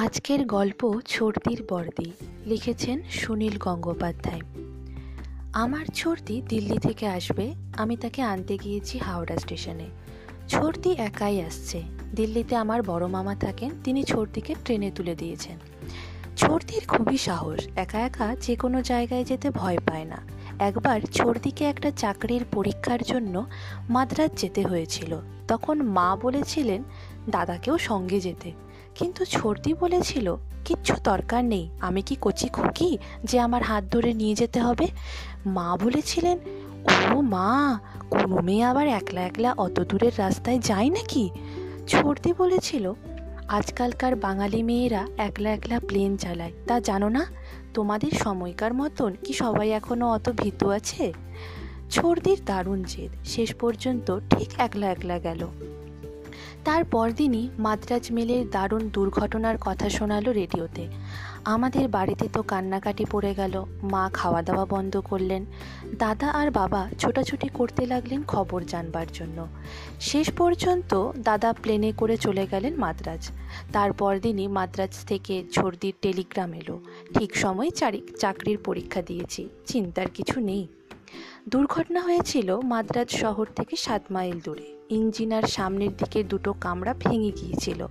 আজকের গল্প ছর্দির বর্দি লিখেছেন সুনীল গঙ্গোপাধ্যায়। আমার ছর্দি দিল্লি থেকে আসবে, আমি তাকে আনতে গিয়েছি হাওড়া স্টেশনে। ছর্দি একাই আসছে। দিল্লিতে আমার বড় মামা থাকেন, তিনি ছর্দিকে ট্রেনে তুলে দিয়েছেন। ছর্দির খুবই সাহস, একা একা যে কোনো জায়গায় যেতে ভয় পায় না। একবার ছর্দিকে একটা চাকরির পরীক্ষার জন্য মাদ্রাজ যেতে হয়েছিল। তখন মা বলেছিলেন, দাদাকেও সঙ্গে যেতে। কিন্তু ছর্দি বলেছিল, কিচ্ছু দরকার নেই, আমি কি কচি খুকি যে আমার হাত ধরে নিয়ে যেতে হবে? মা বলেছিলেন, ও মা, কোনো মেয়ে আবার একলা একলা অত দূরের রাস্তায় যায় নাকি? ছর্দি বলেছিল, আজকালকার বাঙালি মেয়েরা একলা একলা প্লেন চালায়, তা জানো না? তোমাদের সময়কার মতন কি সবাই এখনও অত ভীতু আছে? ছর্দির দারুণ জেদ, শেষ পর্যন্ত ঠিক একলা একলা গেল। তার পরদিনই মাদ্রাজ মেলের দারুণ দুর্ঘটনার কথা শোনালো রেডিওতে। আমাদের বাড়িতে তো কান্নাকাটি পড়ে গেল, মা খাওয়া দাওয়া বন্ধ করলেন, দাদা আর বাবা ছোটাছুটি করতে লাগলেন খবর জানবার জন্য। শেষ পর্যন্ত দাদা প্লেনে করে চলে গেলেন মাদ্রাজ। তারপর দিনই মাদ্রাজ থেকে ছর্দির টেলিগ্রাম এলো। ঠিক সময় চারি চাকরির পরীক্ষা দিয়েছি, চিন্তার কিছু নেই। দুর্ঘটনা হয়েছিল মাদ্রাজ শহর থেকে সাত মাইল দূরে। ইঞ্জিনার সামনের দিকে দুটো কামড়া ভেঙে গিয়েছিল।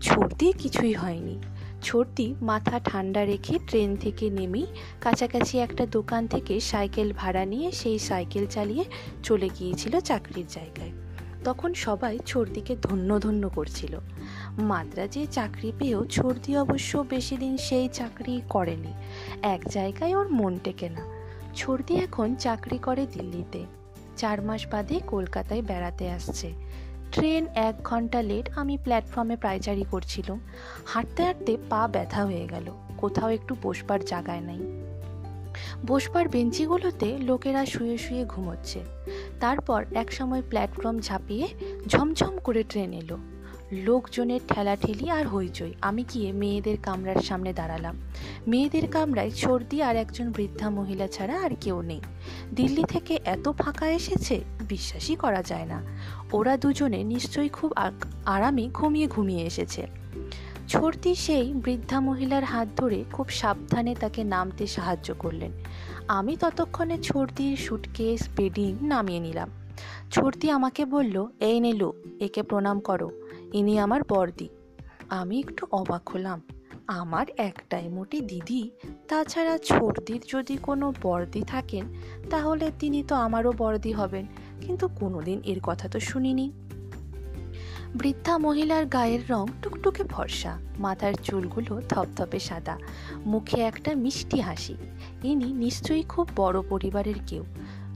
ছর্দি কিছুই হয়নি। ছর্দি মাথা ঠান্ডা রেখে ট্রেন থেকে নেমেই কাছাকাছি একটা দোকান থেকে সাইকেল ভাড়া নিয়ে সেই সাইকেল চালিয়ে চলে গিয়েছিল চাকরির জায়গায়। তখন সবাই ছর্দিকে ধন্য ধন্য করছিল। মাদ্রাজে চাকরি পেয়েও ছর্দি অবশ্য বেশি দিন সেই চাকরি করেনি। এক জায়গায় ওর মন টেকে না। ছর্দি এখন চাকরি করে দিল্লিতে। চার মাস বাদে কলকাতায় বেড়াতে আসছে। ট্রেন এক ঘণ্টা লেট আমি প্ল্যাটফর্মে পায়চারি করছিলাম। হাঁটতে হাঁটতে পা ব্যথা হয়ে গেল। কোথাও একটু বসবার জায়গায় নাই। বসবার বেঞ্চিগুলোতে লোকেরা শুয়ে শুয়ে ঘুমোচ্ছে। তারপর এক সময় প্ল্যাটফর্ম ঝাঁপিয়ে ঝমঝম করে ট্রেন এলো। লোকজনের ঠেলাঠেলি আর হইচই। আমি গিয়ে মেয়েদের কামরার সামনে দাঁড়ালাম। মেয়েদের কামরায় সর্দি আর একজন বৃদ্ধা মহিলা ছাড়া আর কেউ নেই। দিল্লি থেকে এত ফাঁকা এসেছে, বিশ্বাসই করা যায় না। ওরা দুজনে নিশ্চয়ই খুব আরামে ঘুমিয়ে ঘুমিয়ে এসেছে। ছর্দি সেই বৃদ্ধা মহিলার হাত ধরে খুব সাবধানে তাকে নামতে সাহায্য করলেন। আমি ততক্ষণে ছর্দির সুটকেস, বেডিং নামিয়ে নিলাম। ছর্দি আমাকে বলল, এই নিলু একে প্রণাম করো। ইনি আমার বর্দি আমি একটু অবাক হলাম। আমার একটাই মোটি দিদি। তাছাড়া ছোটদির যদি কোনো বর্দি থাকেন, তাহলে তিনি তো আমারও বর্দি হবেন। কিন্তু কোনোদিন এর কথা তো শুনিনি। বৃদ্ধা মহিলার গায়ের রং টুকটুকে ফর্সা। মাথার চুলগুলো থপথপে সাদা। মুখে একটা মিষ্টি হাসি। ইনি নিশ্চয়ই খুব বড় পরিবারের কেউ।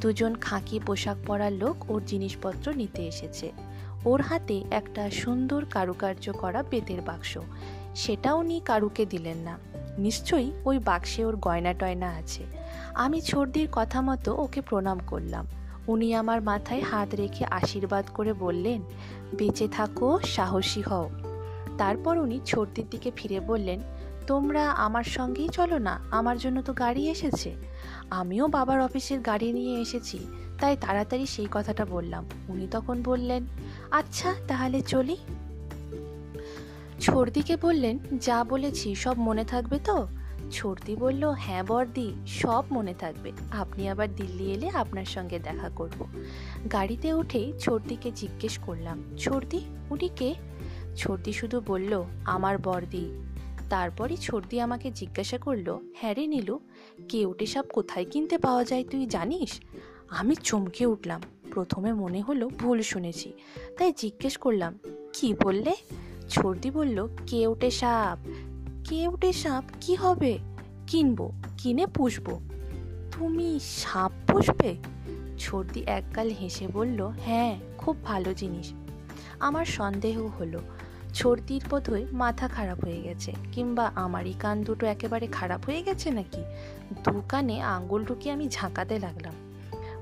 দুজন খাঁকি পোশাক পরা লোক ওর জিনিসপত্র নিতে এসেছে। ওর হাতে একটা সুন্দর কারুকার্য করা বেতের বাক্স। সেটাও উনি কারুকে দিলেন না। নিশ্চয়ই ওই বাক্সে ওর গয়না টয়না আছে। আমি ছর্দির কথা মতো ওকে প্রণাম করলাম। উনি আমার মাথায় হাত রেখে আশীর্বাদ করে বললেন, বেঁচে থাকো, সাহসী হও। তারপর উনি ছর্দির দিকে ফিরে বললেন, তোমরা আমার সঙ্গেই চলো না, আমার জন্য তো গাড়ি এসেছে। আমিও বাবার অফিসের গাড়ি নিয়ে এসেছি, তাই তাড়াতাড়ি সেই কথাটা বললাম। উনি তখন বললেন আচ্ছা তাহলে চলি। ছর্দিকে বললেন, যা বলেছি সব মনে থাকবে তো? ছর্দি বলল হ্যাঁ বর্দি, সব মনে থাকবে। আপনি আবার দিল্লি এলে আপনার সঙ্গে দেখা করব। গাড়িতে উঠেই ছর্দিকে জিজ্ঞেস করলাম, ছর্দি, উনি কে? ছর্দি শুধু বলল, আমার বর্দি। তারপরই ছর্দি আমাকে জিজ্ঞাসা করল হ্যাঁ রে নীলু, কেউটে সাপ কোথায় কিনতে পাওয়া যায় তুই জানিস? আমি চমকে উঠলাম প্রথমে মনে হলো ভুল শুনেছি। তাই জিজ্ঞেস করলাম, কি বললে? ছর্দি বলল কেউটে সাপ? কেউটে সাপ? কি হবে? কিনবো, কিনে পুষবো। তুমি সাপ পুষবে? ছর্দি এককাল হেসে বলল হ্যাঁ খুব ভালো জিনিস। আমার সন্দেহ হলো, ছর্দির বোধহয় মাথা খারাপ হয়ে গেছে, কিংবা আমারই কান দুটো একেবারে খারাপ হয়ে গেছে নাকি? দু কানে আঙ্গুল ঢুকিয়ে আমি ঝাঁকাতে লাগলাম।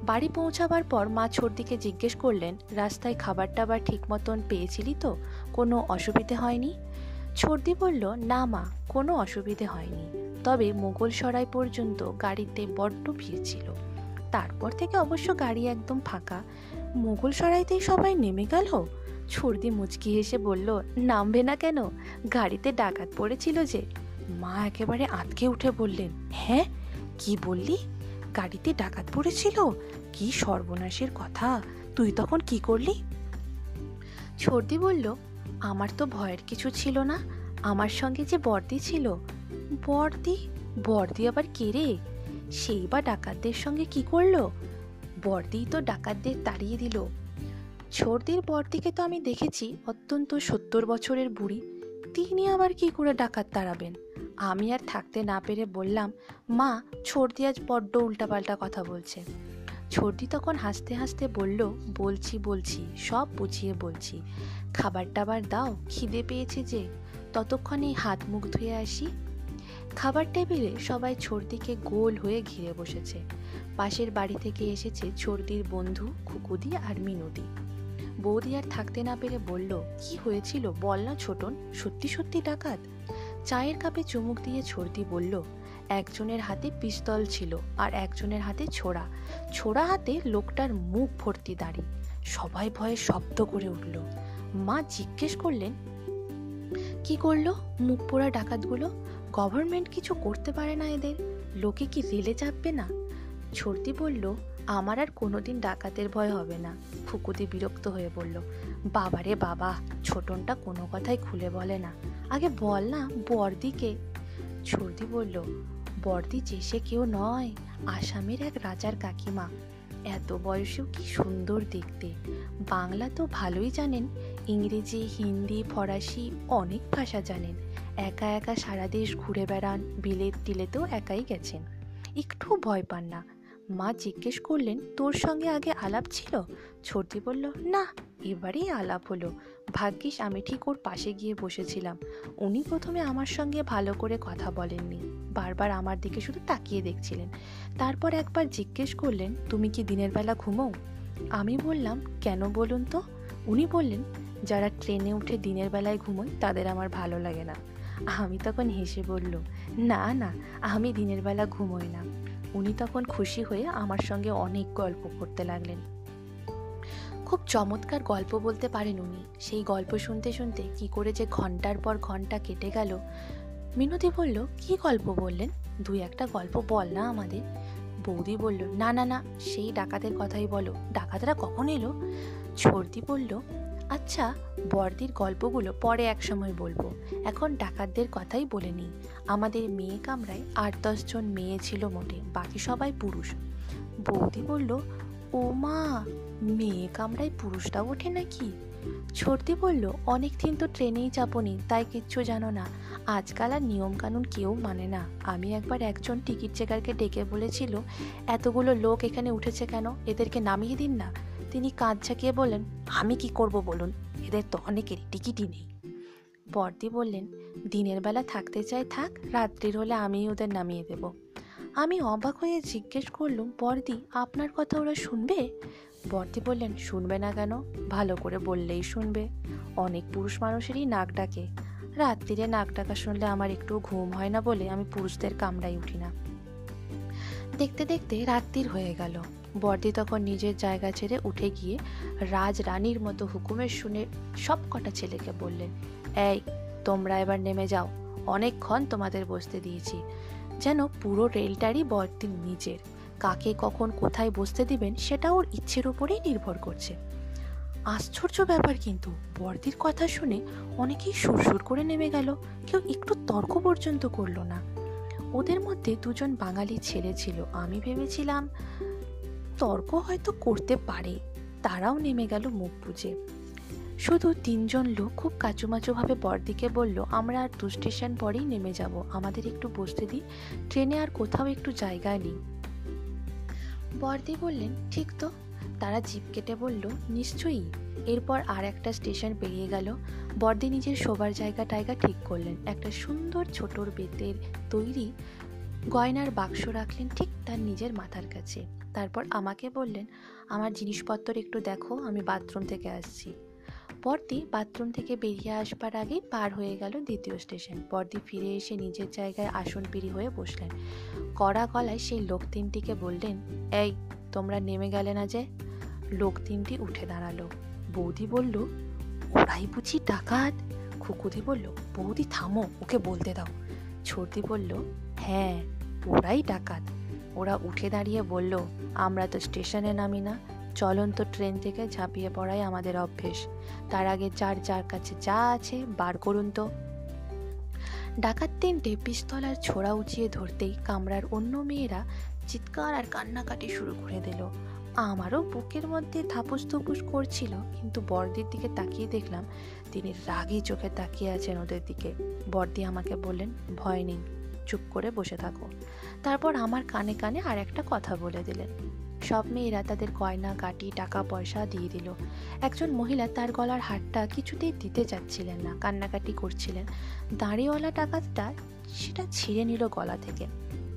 বাড়ি পৌঁছাবার পর মা ছর্দিকে জিজ্ঞেস করলেন, রাস্তায় খাবার টাবার ঠিক মতন পেয়েছিলি তো? কোনো অসুবিধে হয়নি? ছর্দি বলল, না মা, কোনো অসুবিধে হয়নি। তবে মোগল সরাই পর্যন্ত গাড়িতে বড্ড ভিড় ছিল। তারপর থেকে অবশ্য গাড়ি একদম ফাঁকা। মোগল সরাইতেই সবাই নেমে গেল? ছর্দি মুচকি হেসে বলল, নামবে না কেন? গাড়িতে ডাকাত পড়েছিল যে। মা একেবারে আঁতকে উঠে বললেন হ্যাঁ কি বললি? গাড়িতে ডাকাত পড়েছিল? কি সর্বনাশের কথা। তুই তখন কি করলি? ছর্দি বলল, আমার তো ভয়ের কিছু ছিল না। আমার সঙ্গে যে বর্দি ছিল। বর্দি বর্দি আবার কে রে? সেই বা ডাকাতদের সঙ্গে কি করল? বর্দি তো ডাকাতদের তাড়িয়ে দিল। ছোটদের বর্দিকে তো আমি দেখেছি, অত্যন্ত সত্তর বছরের বুড়ি। তিনি আবার কি করে ডাকাত তাড়াবেন? আমি আর থাকতে না পেরে বললাম, মা ছোটদি আজ বড্ড উল্টাপাল্টা কথা বলছে। ছোটদি তখন হাসতে হাসতে বলল, বলছি বলছি, সব বুঝিয়ে বলছি। খাবার টাবার দাও, খিদে পেয়েছে যে, ততক্ষণে হাত মুখ ধুয়ে আসি। খাবার টেবিলে সবাই ছর্দিকে গোল হয়ে ঘিরে বসেছে। পাশের বাড়ি থেকে এসেছে ছর্দির বন্ধু, খুকুদি আর মিনুদি বৌদি আর থাকতে না পেরে বলল, কি হয়েছিল? বল না, ছোটন। সত্যি সত্যি ডাকাত? চায়ের কাপে চুমুক দিয়ে ছর্দি বলল, একজনের হাতে পিস্তল ছিল আর একজনের হাতে ছোড়া। ছোড়া হাতে লোকটার মুখ ভর্তি দাড়ি। সবাই ভয়ে শব্দ করে উঠল। মা জিজ্ঞেস করলেন, কি করল? মুখ পোড়া ডাকাতগুলো? গভর্নমেন্ট কিছু করতে পারে না এদের? লোকে কি রেলে চাপবে না? ছর্দি বলল, আমার আর কোনোদিন ডাকাতের ভয় হবে না। ফুকুদি বিরক্ত হয়ে বলল, বাবারে বাবা, ছোটনটা কোনো কথাই খুলে বলে না। আগে বল না বর্দিকে ছর্দি বলল বর্দি চেষে কেউ নয়, আসামের এক রাজার কাকিমা। এত বয়সেও কি সুন্দর দেখতে। বাংলা তো ভালোই জানেন, ইংরেজি, হিন্দি, ফরাসি অনেক ভাষা জানেন। একা একা সারা দেশ ঘুরে বেড়ান, বিলেত টিলেতেও একাই গেছেন। একটু ভয় পান না। মা জিজ্ঞেস করলেন, তোর সঙ্গে আগে আলাপ ছিল? ছর্দি বলল, না। এবারেই আলাপ হলো। ভাগ্যিস আমি ঠিক ওর পাশে গিয়ে বসেছিলাম। উনি প্রথমে আমার সঙ্গে ভালো করে কথা বলেননি। বারবার আমার দিকে শুধু তাকিয়ে দেখছিলেন। তারপর একবার জিজ্ঞেস করলেন, তুমি কি দিনের বেলা ঘুমো? আমি বললাম, কেন বলুন তো? উনি বললেন, যারা ট্রেনে উঠে দিনের বেলায় ঘুমোয়, তাদের আমার ভালো লাগে না। আমি তখন হেসে বলল, না না, আমি দিনের বেলা ঘুমোই না। উনি তখন খুশি হয়ে আমার সঙ্গে অনেক গল্প করতে লাগলেন। খুব চমৎকার গল্প বলতে পারেন উনি। সেই গল্প শুনতে শুনতে কি করে যে ঘণ্টার পর ঘণ্টা কেটে গেল, মিনতি বলল, কি গল্প বললেন? দুই একটা গল্প বল না আমাদের। বৌদি বলল, না না না, সেই ডাকাতের কথাই বলো। ডাকাতরা কখন এলো? ছর্দি বলল আচ্ছা বর্দির গল্পগুলো পরে এক সময় বলব। এখন ডাকাতদের কথাই বলে নিই। আমাদের মেয়ে কামরায় আট দশজন মেয়ে ছিল মোটে, বাকি সবাই পুরুষ। বৌদি বলল, ও মা মেয়ে কামরায় পুরুষটাও ওঠে নাকি? ছর্দি বলল অনেক দিন তো ট্রেনেই চাপনি তাই কিচ্ছু জানো না। আজকাল আর নিয়মকানুন কেউ মানে না। আমি একবার একজন টিকিট চেকারকে ডেকে বলেছিল, এতগুলো লোক এখানে উঠেছে কেন? এদেরকে নামিয়ে দিন না। তিনি কাঁধ ঝাঁকিয়ে বললেন, আমি কি করব বলুন? এদের তো অনেকেরই টিকিটই নেই। বর্দি বললেন, দিনের বেলা থাকতে চাই থাক, রাত্রির হলে আমি ওদের নামিয়ে দেব। আমি অবাক হয়ে জিজ্ঞেস করলুম, বর্দি, আপনার কথা ওরা শুনবে? বর্দি বললেন, শুনবে না কেন? ভালো করে বললেই শুনবে। অনেক পুরুষ মানুষেরই নাক ডাকে। রাত্রিরে নাক ডাকা শুনলে আমার একটু ঘুম হয় না বলে আমি পুরুষদের কামড়াই উঠি না। দেখতে দেখতে রাত্রির হয়ে গেল। বর্দি তখন নিজের জায়গা ছেড়ে উঠে গিয়ে রাজ রানীর মতো হুকুমের শুনে সব কটা ছেলেকে বললেন, এই, তোমরা এবার নেমে যাও। অনেকক্ষণ তোমাদের বসতে দিয়েছি। যেন পুরো রেলটারই বর্দির নিজের। কাকে কখন কোথায় বসতে দিবেন সেটা ওর ইচ্ছের উপরেই নির্ভর করছে। আশ্চর্য ব্যাপার কিন্তু, বর্দির কথা শুনে অনেকেই সুরসুর করে নেমে গেল, কেউ একটু তর্ক পর্যন্ত করল না। ওদের মধ্যে দুজন বাঙালি ছেলে ছিল, আমি ভেবেছিলাম তর্ক হয়তো করতে পারে, তারাও নেমে গেল মুখ বুঝে শুধু তিনজন লোক খুব কাচুমাচুভাবে বরদিকে বলল, আমরা আর দু স্টেশন পরেই নেমে যাব, আমাদের একটু বসতে দিই ট্রেনে আর কোথাও একটু জায়গা নেই। বর্দি বললেন, ঠিক তো। তারা জিপ কেটে বলল, নিশ্চয়ই। এরপর আর একটা স্টেশন পেরিয়ে গেল। বর্দি নিজের শোবার জায়গা টায়গা ঠিক করলেন। একটা সুন্দর ছোটর বেতের তৈরি গয়নার বাক্স রাখলেন ঠিক তার নিজের মাথার কাছে। তারপর আমাকে বললেন, আমার জিনিসপত্র একটু দেখো, আমি বাথরুম থেকে আসছি। বর্দি বাথরুম থেকে বেরিয়ে আসবার আগেই পার হয়ে গেল দ্বিতীয় স্টেশন। বর্দি ফিরে এসে নিজের জায়গায় আসন পিড়ি হয়ে বসলেন। কড়া গলায় সেই লোক তিনটিকে বললেন, এই, তোমরা নেমে গেলে না যে? লোক তিনটি উঠে দাঁড়াল। বৌদি বলল, ওরাই বুঝি ডাকাত? খুকুদি বলল, বৌদি, থামো, ওকে বলতে দাও। ছর্দি বলল হ্যাঁ ওরাই ডাকাত। ওরা উঠে দাঁড়িয়ে বলল, আমরা তো স্টেশনে নামি না। চলন্ত ট্রেন থেকে ঝাঁপিয়ে পড়াই আমাদের অভ্যেস। তার আগে যার যার কাছে যা আছে বার করুন তো। ডাকাত তিনটে পিস্তল আর ছোড়া উঁচিয়ে ধরতেই কামরার অন্য মেয়েরা চিৎকার আর কান্নাকাটি শুরু করে দিল। আমারও বুকের মধ্যে থাপুস থুপুস করছিল, কিন্তু বর্দির দিকে তাকিয়ে দেখলাম তিনি রাগি চোখে তাকিয়ে আছেন ওদের দিকে। বর্দি আমাকে বললেন, ভয় নেই, চুপ করে বসে থাকো। তারপর আমার কানে কানে আর একটা কথা বলে দিলেন। সব মেয়েরা তাদের গয়না, গাটি, টাকা, পয়সা দিয়ে দিল। একজন মহিলা তার গলার হারটা কিছুতেই দিতে চাচ্ছিলেন না, কান্নাকাটি করছিলেন। দাঁড়িওয়ালা টাকাটা সেটা ছিঁড়ে নিল গলা থেকে।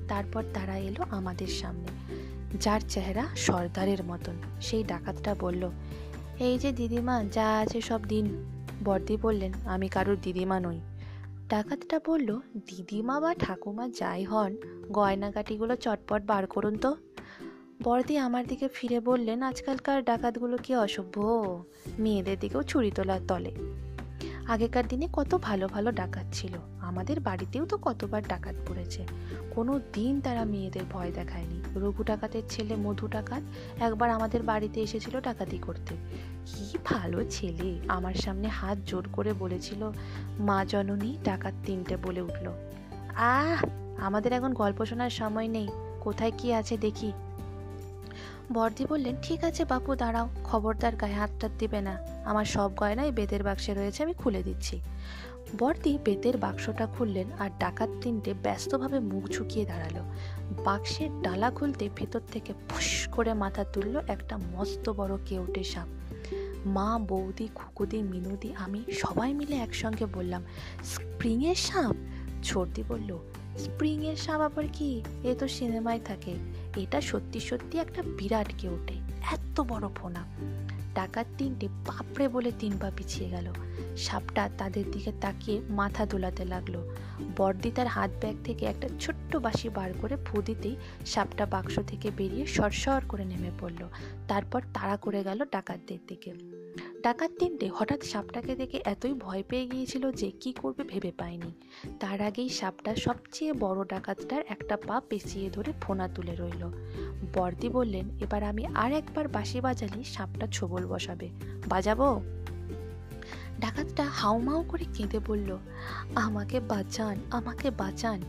তারপর তারা এলো আমাদের সামনে। যার চেহারা সর্দারের মতন। সেই ডাকাতটা বলল, এই যে দিদিমা, যা আছে সব দিন। বর্দি বললেন, আমি কারোর দিদিমা নই। ডাকাতটা বলল, দিদিমা বা ঠাকুমা যাই হন গয়নাগাটিগুলো চটপট বার করুন তো। বর্দি আমার দিকে ফিরে বললেন, আজকালকার ডাকাতগুলো কি অসভ্য? মেয়েদের দিকেও ছুরি তোলার তলে। আগেকার দিনে কত ভালো ভালো ডাকাত ছিল। আমাদের বাড়িতেও তো কতবার ডাকাত পড়েছে। কোনো দিন তারা মেয়েদের ভয় দেখায়নি। রঘু ডাকাতের ছেলে মধু ডাকাত একবার আমাদের বাড়িতে এসেছিল ডাকাতি করতে। কি ভালো ছেলে! আমার সামনে হাত জোর করে বলেছিল, মা জননী, ডাকাত তিনটে বলে উঠল। আহ! আমাদের এখন গল্প শোনার সময় নেই। কোথায় কি আছে দেখি। বর্দি বললেন, ঠিক আছে বাপু, দাঁড়াও। খবরদার গায়ে হাত টাত দিবে না। আমার সব গয়নাই বেতের বাক্সে রয়েছে, আমি খুলে দিচ্ছি। বর্দি বেতের বাক্সটা খুললেন আর ডাকাত তিনটে ব্যস্তভাবে মুখ ঝুঁকিয়ে দাঁড়াল। বাক্সের ডালা খুলতে ভেতর থেকে ফুস করে মাথা তুললো একটা মস্ত বড় কেউটে সাপ। মা, বৌদি, খুকুদি, মিনুদি, আমি সবাই মিলে একসঙ্গে বললাম, স্প্রিংয়ের সাপ? ছর্দি বলল স্প্রিংয়ের সাপ আবার কি? এ তো সিনেমায় থাকে। এটা সত্যি সত্যি একটা বিরাট কেউটে এত বড় ফোনা। ডাকাত তিনটে বাপরে বলে তিন পা পিছিয়ে গেল। সাপটা তাদের দিকে তাকিয়ে মাথা দোলাতে লাগল। বর্দি তার হাত ব্যাগ থেকে একটা ছোট্ট বাঁশি বার করে ফু দিতেই সাপটা বাক্স থেকে বেরিয়ে সরসর করে নেমে পড়ল। তারপর তাড়া করে গেল ডাকাতদের দিকে। ডাকাত তিনটে হঠাৎ সাপটাকে দেখে এতই ভয় পেয়ে গিয়েছিল যে কি করবে ভেবে পায়নি। তার আগেই সাপটা সবচেয়ে বড় ডাকাতটার একটা পা পেঁচিয়ে ধরে ফোনা তুলে রইল। বর্দি বললেন, এবার আমি আর একবার বাঁশি বাজালি সাপটা ছোবল বসাবে। বাজাবো? ডাকাতটা হাউমাউ করে কেঁদে বলল, আমাকে বাঁচান আমাকে বাঁচান।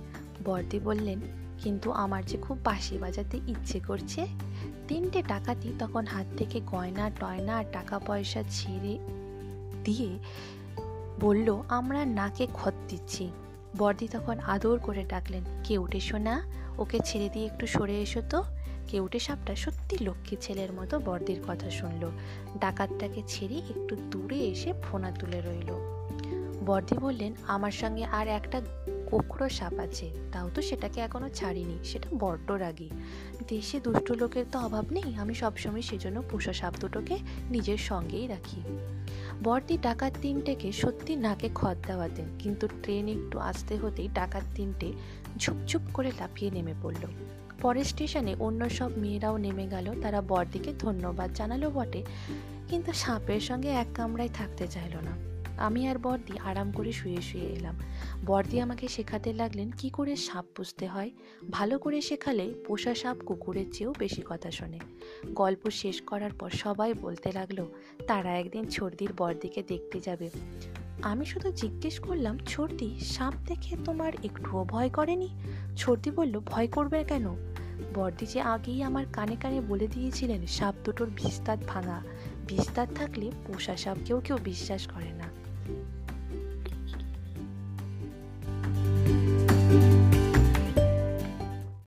বর্দি বললেন, কিন্তু আমার যে খুব বাঁশি বাজাতে ইচ্ছে করছে তিনটে ডাকাতি তখন হাত থেকে গয়না, টয়না টাকা পয়সা ছিঁড়ে দিয়ে বলল, আমরা নাকে খত দিচ্ছি। বর্দি তখন আদর করে ডাকলেন, কে উঠে শোনা ওকে ছেড়ে দিয়ে একটু সরে এসো তো। কেউটে সাপটা সত্যি লক্ষ্মী ছেলের মতো বর্দির কথা শুনল। ডাকাতটাকে ছেড়ে একটু দূরে এসে ফোনা তুলে রইল। বর্দি বললেন, আমার সঙ্গে আর একটা কোকড়ো সাপ আছে, তাও তো সেটাকে এখনও ছাড়িনি, সেটা বড্ড রাগি। দেশে দুষ্ট লোকের তো অভাব নেই, আমি সবসময় সেজন্য পোষা সাপ দুটোকে নিজের সঙ্গেই রাখি। বর্দি ডাকাত তিনটেকে সত্যি নাকে খদ দেওয়াতেন কিন্তু ট্রেন একটু আসতে হতেই ডাকাত তিনটে ঝুপঝুপ করে লাফিয়ে নেমে পড়ল। পরের স্টেশনে অন্য সব মেয়েরাও নেমে গেল, তারা বরদিকে ধন্যবাদ জানালো বটে, কিন্তু সাপের সঙ্গে এক কামরায় থাকতে চাইল না। আমি আর বর্দি আরাম করে শুয়ে শুয়ে এলাম। বর্দি আমাকে শেখাতে লাগলেন কি করে সাপ পুষতে হয়। ভালো করে শেখালে পোষা সাপ কুকুরের চেয়েও বেশি কথা শোনে। গল্প শেষ করার পর সবাই বলতে লাগল, তারা একদিন ছর্দির বর্দিকে দেখতে যাবে। আমি শুধু জিজ্ঞেস করলাম ছর্দি সাপ দেখে তোমার একটুও ভয় করেনি? ছর্দি বলল, ভয় করবে কেন? বর্দি যে আগেই আমার কানে কানে বলে দিয়েছিলেন, সাপ দুটোর বিস্তার ভাঙা। বিস্তার থাকলে পোষা সাপ কেউ কেউ বিশ্বাস করে না।